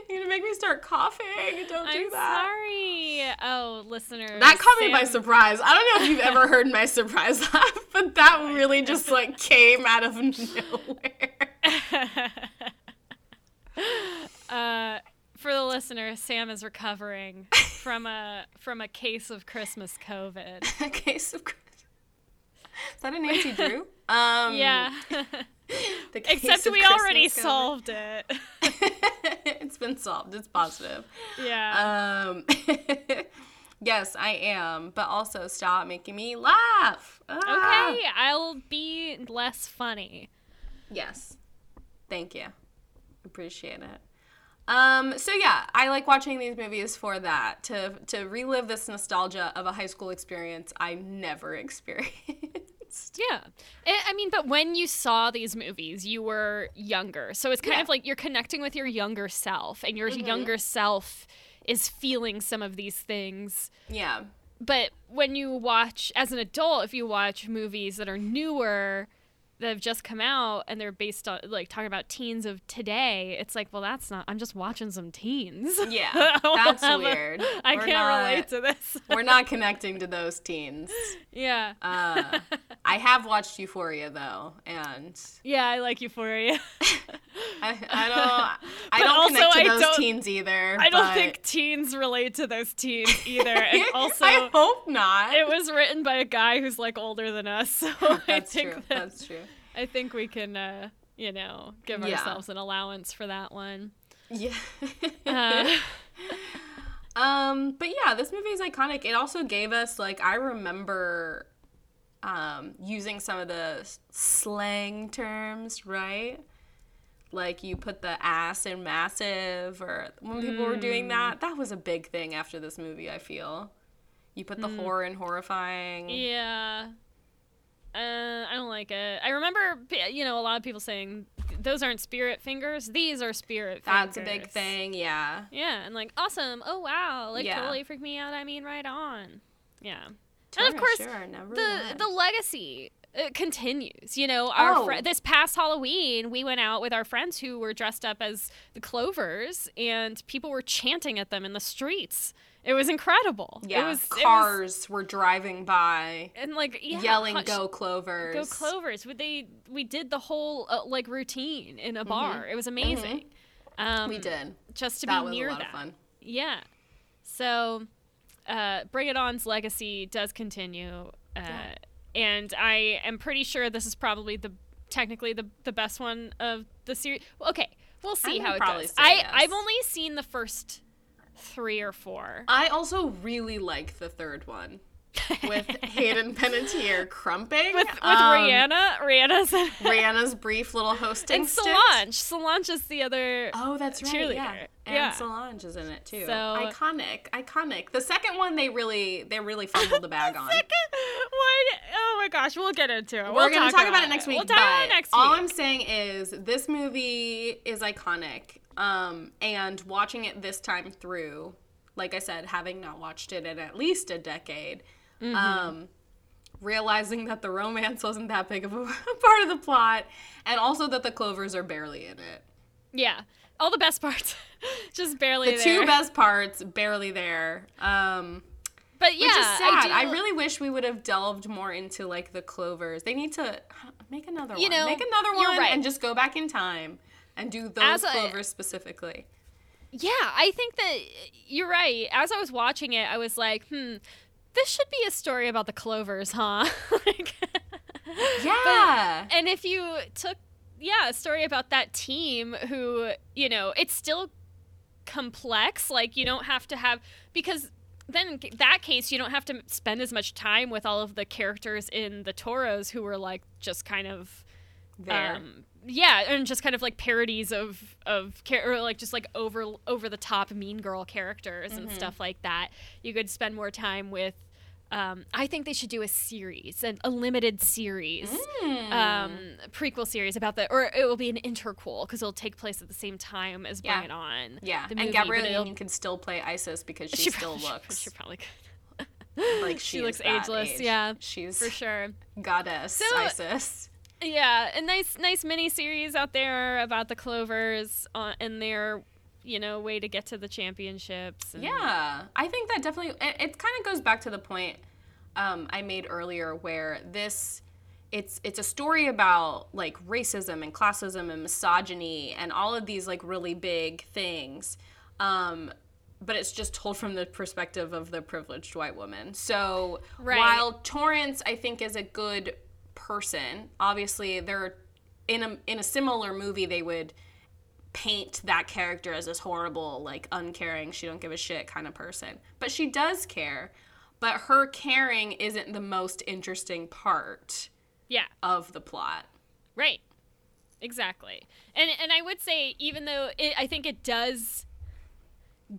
you're gonna make me start coughing. Don't do I'm that. sorry. Oh, listeners. That caught me by surprise. I don't know if you've ever *laughs* heard my surprise *laughs* laugh, but that really just like came out of nowhere. uh, for the listener, Sam is recovering from a from a case of Christmas COVID. a case of. Is that a Nancy Drew? *laughs* Um, Yeah. *laughs* Except we already Christmas solved it. *laughs* it's been solved. It's positive. yeah. Um, yes, I am, but also stop making me laugh. Ah. okay, I'll be less funny. Yes. Thank you. Appreciate it. Um, so yeah, I like watching these movies for that to to relive this nostalgia of a high school experience I never *laughs* experienced. Yeah. I I mean, but when you saw these movies, you were younger. So it's kind Yeah. of like you're connecting with your younger self, and your younger self is feeling some of these things. Yeah. But when you watch, as an adult, if you watch movies that are newer, that have just come out, and they're based on, like, talking about teens of today, it's like, well, that's not, I'm just watching some teens. Yeah. *laughs* That's weird. I We're can't not- relate to this. We're not connecting to those teens. *laughs* yeah. Uh, I have watched Euphoria though, and yeah, I like Euphoria. *laughs* *laughs* I, I don't I don't also connect to those teens either. I don't but- think teens relate to those teens either. And *laughs* also, I hope not. it was written by a guy who's like older than us, so I That's think true. that, That's true. I think we can, uh, you know, give Yeah. ourselves an allowance for that one. Yeah. Uh, um, but yeah, this movie is iconic. It also gave us like I remember um using some of the slang terms, right? Like you put the ass in massive or when people were doing that, that was a big thing after this movie, I feel. You put the horror in horrifying. yeah. Uh, I don't like it. I remember, you know, a lot of people saying those aren't spirit fingers; these are spirit That's fingers. a big thing, yeah. Yeah, and like awesome. Oh wow, like Yeah. totally freaked me out. I mean, right on. Yeah. And of course, sure, the the legacy uh, continues. You know, our Oh. fri this past Halloween, we went out with our friends who were dressed up as the Clovers, and people were chanting at them in the streets. It was incredible. Yeah, it was, it was- cars were driving by, and like yeah, yelling hush- "Go Clovers!" Go Clovers. We they we did the whole uh, like routine in a bar. It was amazing. Um, Mm-hmm. We did. just to That be was a near lot that. of fun. Yeah. So, uh, Bring It On's legacy does continue, uh, and I am pretty sure this is probably the technically the the best one of the series. Well, okay, we'll see how it goes. say I yes. I've only seen the first three or four. I also really like the third one with Hayden Panettiere crumping with with um, Rihanna, Rihanna's *laughs* Rihanna's brief little hosting and stint. Solange. Solange is the other. Oh, that's right. cheerleader. Yeah. And Yeah. Solange is in it too. So- iconic, iconic. The second one they really they really fumbled the bag *laughs* on. Second, what? Oh my gosh, we'll get into it. We're We'll gonna talk, about, it next week. We'll talk about it next all. I'm saying is this movie is iconic. Um, and watching it this time through, like I said, having not watched it in at least a decade, Mm-hmm. um, realizing that the romance wasn't that big of a *laughs* part of the plot, and also that the Clovers are barely in it. Yeah, all the best parts, *laughs* just barely The there. two best parts barely there. Um, But yeah, which is sad. I, I, really wish we would have delved more into like the Clovers. They need to make another You one. know, make another one right. and just go back in time and do those As a- Clovers specifically. Yeah, I think that you're right. As I was watching it, I was like, hmm, this should be a story about the Clovers, huh? *laughs* like, *laughs* Yeah. and if you took, yeah, a story about that team who, you know, it's still complex. Like, you don't have to have, because then in that case, you don't have to spend as much time with all of the characters in the Toros who were like just kind of there. um, yeah, and just kind of like parodies of of or like just like over over the top mean girl characters and stuff like that. You could spend more time with. Um, I think they should do a series, an, a limited series, um, prequel series about the, or it will be an interquel because it'll take place at the same time as Yeah. Bring It On. yeah. the and Gabrielle Union can still play Isis because *laughs* she, she still probably- *laughs* looks She probably could like *laughs* she, she looks ageless, age. yeah, She's for sure. goddess So- Isis. Yeah, a nice nice mini series out there about the Clovers uh, and their you know way to get to the championships. and- Yeah, I think that definitely it, it kind of goes back to the point um, I made earlier, where this it's it's a story about like racism and classism and misogyny and all of these like really big things. Um, but it's just told from the perspective of the privileged white woman. So Right. while Torrance, I think, is a good person, obviously they're in a in a similar movie they would paint that character as this horrible, like uncaring, she don't give a shit kind of person. But she does care. But her caring isn't the most interesting part yeah, of the plot. right, exactly. And and I would say even though it, I think it does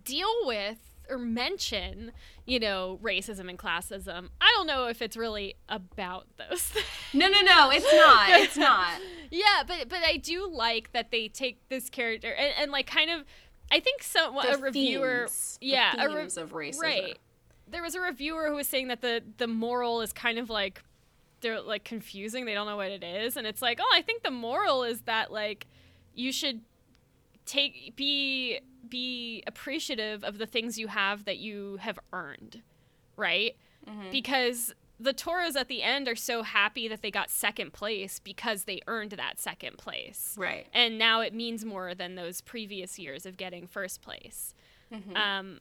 deal with or mention you know racism and classism, I don't know if it's really about those. *laughs* things. No, no, no, it's not. It's *laughs* not. Yeah, but but I do like that they take this character and, and like kind of I think some The a reviewer themes, the yeah a re- themes of racism. right there was a reviewer who was saying that the the moral is kind of like they're like confusing they don't know what it is and it's like oh I think the moral is that like you should take be be appreciative of the things you have that you have earned right because the Toros at the end are so happy that they got second place because they earned that second place. Right. And now it means more than those previous years of getting first place. Um,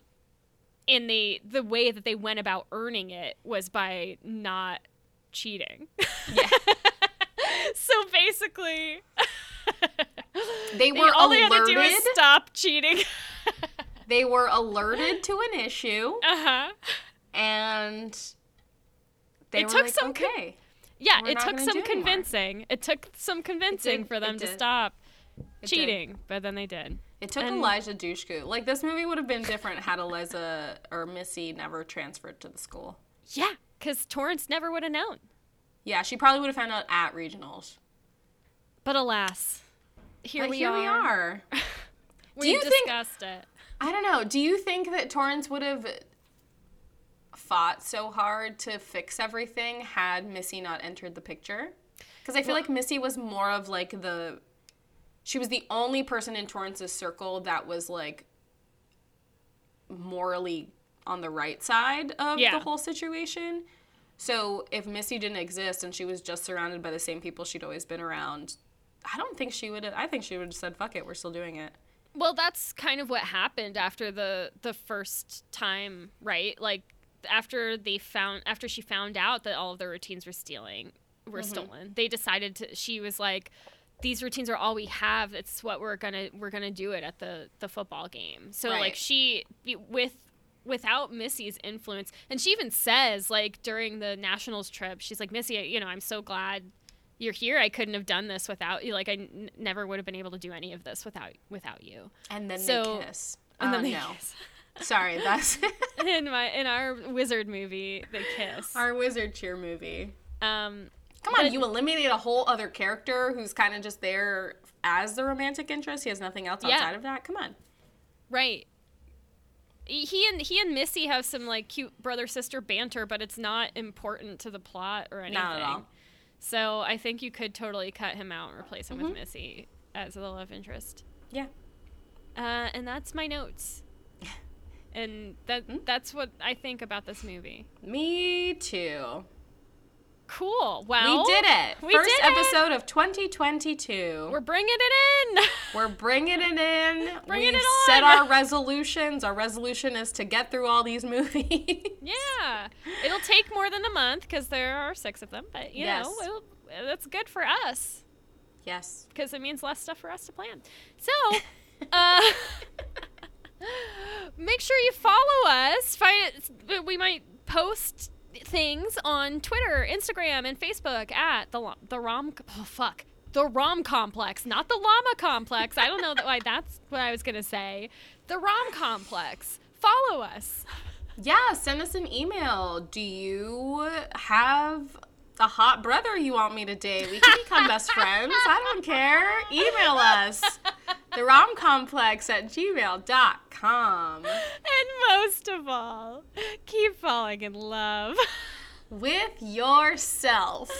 and they the way that they went about earning it was by not cheating. Yeah. *laughs* so basically, *laughs* *gasps* They were all they had to do alerted. was stop cheating. *laughs* They were alerted to an issue uh huh. and they It were took like, some con- Yeah, it took some convincing. It took some convincing did, for them to stop did. cheating, but then they did. It took And- Eliza Dushku. Like this movie would have been different had Eliza or Missy never transferred to the school. Yeah, because Torrance never would have known. Yeah, she probably would have found out at regionals. But alas, here, But we, here are. we are. *laughs* We you think- discussed it. I don't know. Do you think that Torrance would have fought so hard to fix everything had Missy not entered the picture? Because I feel like Missy was more of like the. She was the only person in Torrance's circle that was like morally on the right side of Yeah. the whole situation. So if Missy didn't exist and she was just surrounded by the same people she'd always been around, I don't think she would. Have I think she would have said, "Fuck it, we're still doing it." Well, that's kind of what happened after the the first time, right? Like after they found after she found out that all of the routines were stealing were Mm-hmm. stolen. They decided to she was like these routines are all we have. It's what we're going to we're going to do it at the the football game. So like she with without Missy's influence and she even says like during the nationals trip she's like Missy, you know, I'm so glad you're here. I couldn't have done this without you. Like I n- never would have been able to do any of this without without you. And then So- they kiss. And Uh, then they no, kiss. *laughs* sorry, that's *laughs* in my in our wizard movie, they kiss. our wizard cheer movie. Um, Come on, But- you eliminate a whole other character who's kind of just there as the romantic interest. He has nothing else Yeah. outside of that. Come on. right. He and he and Missy have some like cute brother sister banter, but it's not important to the plot or anything. Not at all. So I think you could totally cut him out and replace him Mm-hmm. with Missy as the love interest. Yeah. Uh, and that's my notes. *laughs* And that Hmm? that's what I think about this movie. Me too. Cool. Well, we did it. we First did it. episode of 2022. We're bringing it in. We're bringing it in. Bringing We've it on. set our resolutions. Our resolution is to get through all these *laughs* movies. Yeah, it'll take more than a month because there are six of them, but you Yes. know, that's good for us yes. because it means less stuff for us to plan. So, *laughs* uh, *laughs* make sure you follow us. Find it, we might post things on Twitter, Instagram, and Facebook at the the Rom. Oh fuck. The Rom Complex, not the Llama Complex. I don't know that why that's what I was gonna say. The Rom Complex. Follow us. Yeah, send us an email. Do you have a hot brother you want me to date. We can become best friends. I don't care. Email us the at gmail.com. And most of all, keep falling in love with yourself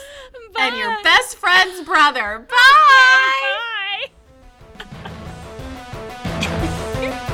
Bye. and your best friend's brother. Bye. Bye. *laughs*